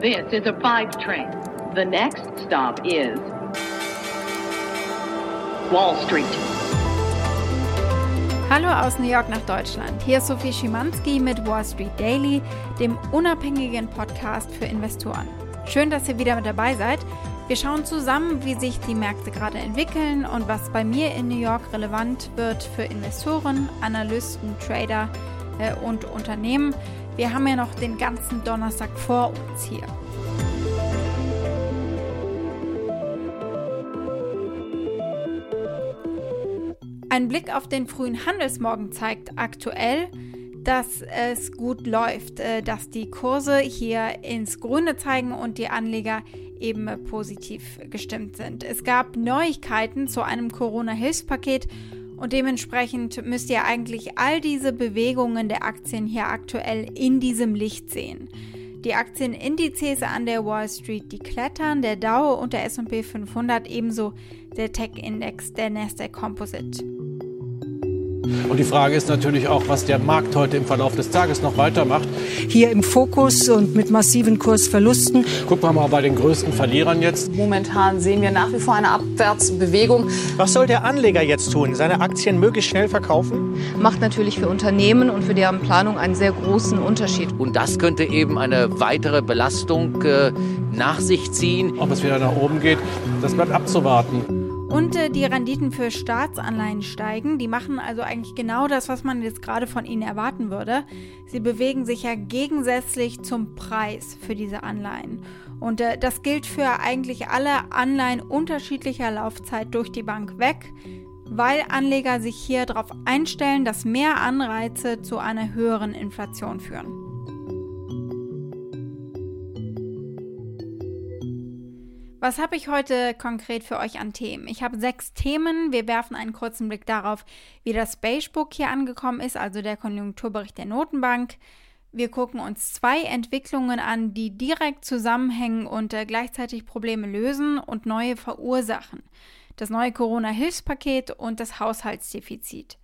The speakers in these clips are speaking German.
This is a five train. The next stop is Wall Street. Hallo aus New York nach Deutschland. Hier ist Sophie Schimanski mit Wall Street Daily, dem unabhängigen Podcast für Investoren. Schön, dass ihr wieder mit dabei seid. Wir schauen zusammen, wie sich die Märkte gerade entwickeln und was bei mir in New York relevant wird für Investoren, Analysten, Trader äh, und Unternehmen. Wir haben ja noch den ganzen Donnerstag vor uns hier. Ein Blick auf den frühen Handelsmorgen zeigt aktuell, dass es gut läuft, äh, dass die Kurse hier ins Grüne zeigen und die Anleger eben positiv gestimmt sind. Es gab Neuigkeiten zu einem Corona-Hilfspaket und dementsprechend müsst ihr eigentlich all diese Bewegungen der Aktien hier aktuell in diesem Licht sehen. Die Aktienindizes an der Wall Street, die klettern, der Dow und der S&P 500 ebenso der Tech-Index, der Nasdaq Composite. Und die Frage ist natürlich auch, was der Markt heute im Verlauf des Tages noch weitermacht. Hier im Fokus und mit massiven Kursverlusten. Gucken wir mal bei den größten Verlierern jetzt. Momentan sehen wir nach wie vor eine Abwärtsbewegung. Was soll der Anleger jetzt tun? Seine Aktien möglichst schnell verkaufen? Macht natürlich für Unternehmen und für deren Planung einen sehr großen Unterschied. Und das könnte eben eine weitere Belastung äh, nach sich ziehen. Ob es wieder nach oben geht, das bleibt abzuwarten. Und äh, die Renditen für Staatsanleihen steigen. Die machen also eigentlich genau das, was man jetzt gerade von ihnen erwarten würde. Sie bewegen sich ja gegensätzlich zum Preis für diese Anleihen. Und äh, das gilt für eigentlich alle Anleihen unterschiedlicher Laufzeit durch die Bank weg, weil Anleger sich hier darauf einstellen, dass mehr Anreize zu einer höheren Inflation führen. Was habe ich heute konkret für euch an Themen? Ich habe sechs Themen. Wir werfen einen kurzen Blick darauf, wie das Beigebook hier angekommen ist, also der Konjunkturbericht der Notenbank. Wir gucken uns zwei Entwicklungen an, die direkt zusammenhängen und äh, gleichzeitig Probleme lösen und neue verursachen. Das neue Corona-Hilfspaket und das Haushaltsdefizit.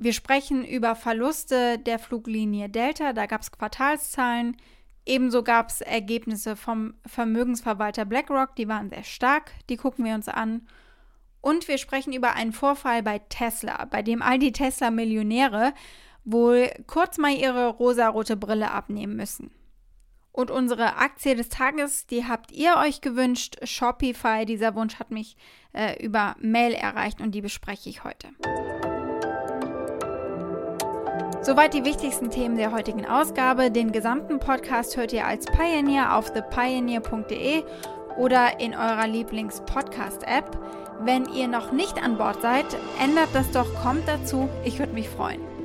Wir sprechen über Verluste der Fluglinie Delta, da gab es Quartalszahlen. Ebenso gab es Ergebnisse vom Vermögensverwalter BlackRock, die waren sehr stark, die gucken wir uns an. Und wir sprechen über einen Vorfall bei Tesla, bei dem all die Tesla-Millionäre wohl kurz mal ihre rosarote Brille abnehmen müssen. Und unsere Aktie des Tages, die habt ihr euch gewünscht, Shopify. Dieser Wunsch hat mich äh, über Mail erreicht und die bespreche ich heute. Soweit die wichtigsten Themen der heutigen Ausgabe. Den gesamten Podcast hört ihr als Pioneer auf thepioneer.de oder in eurer Lieblings-Podcast-App. Wenn ihr noch nicht an Bord seid, ändert das doch, kommt dazu. Ich würde mich freuen.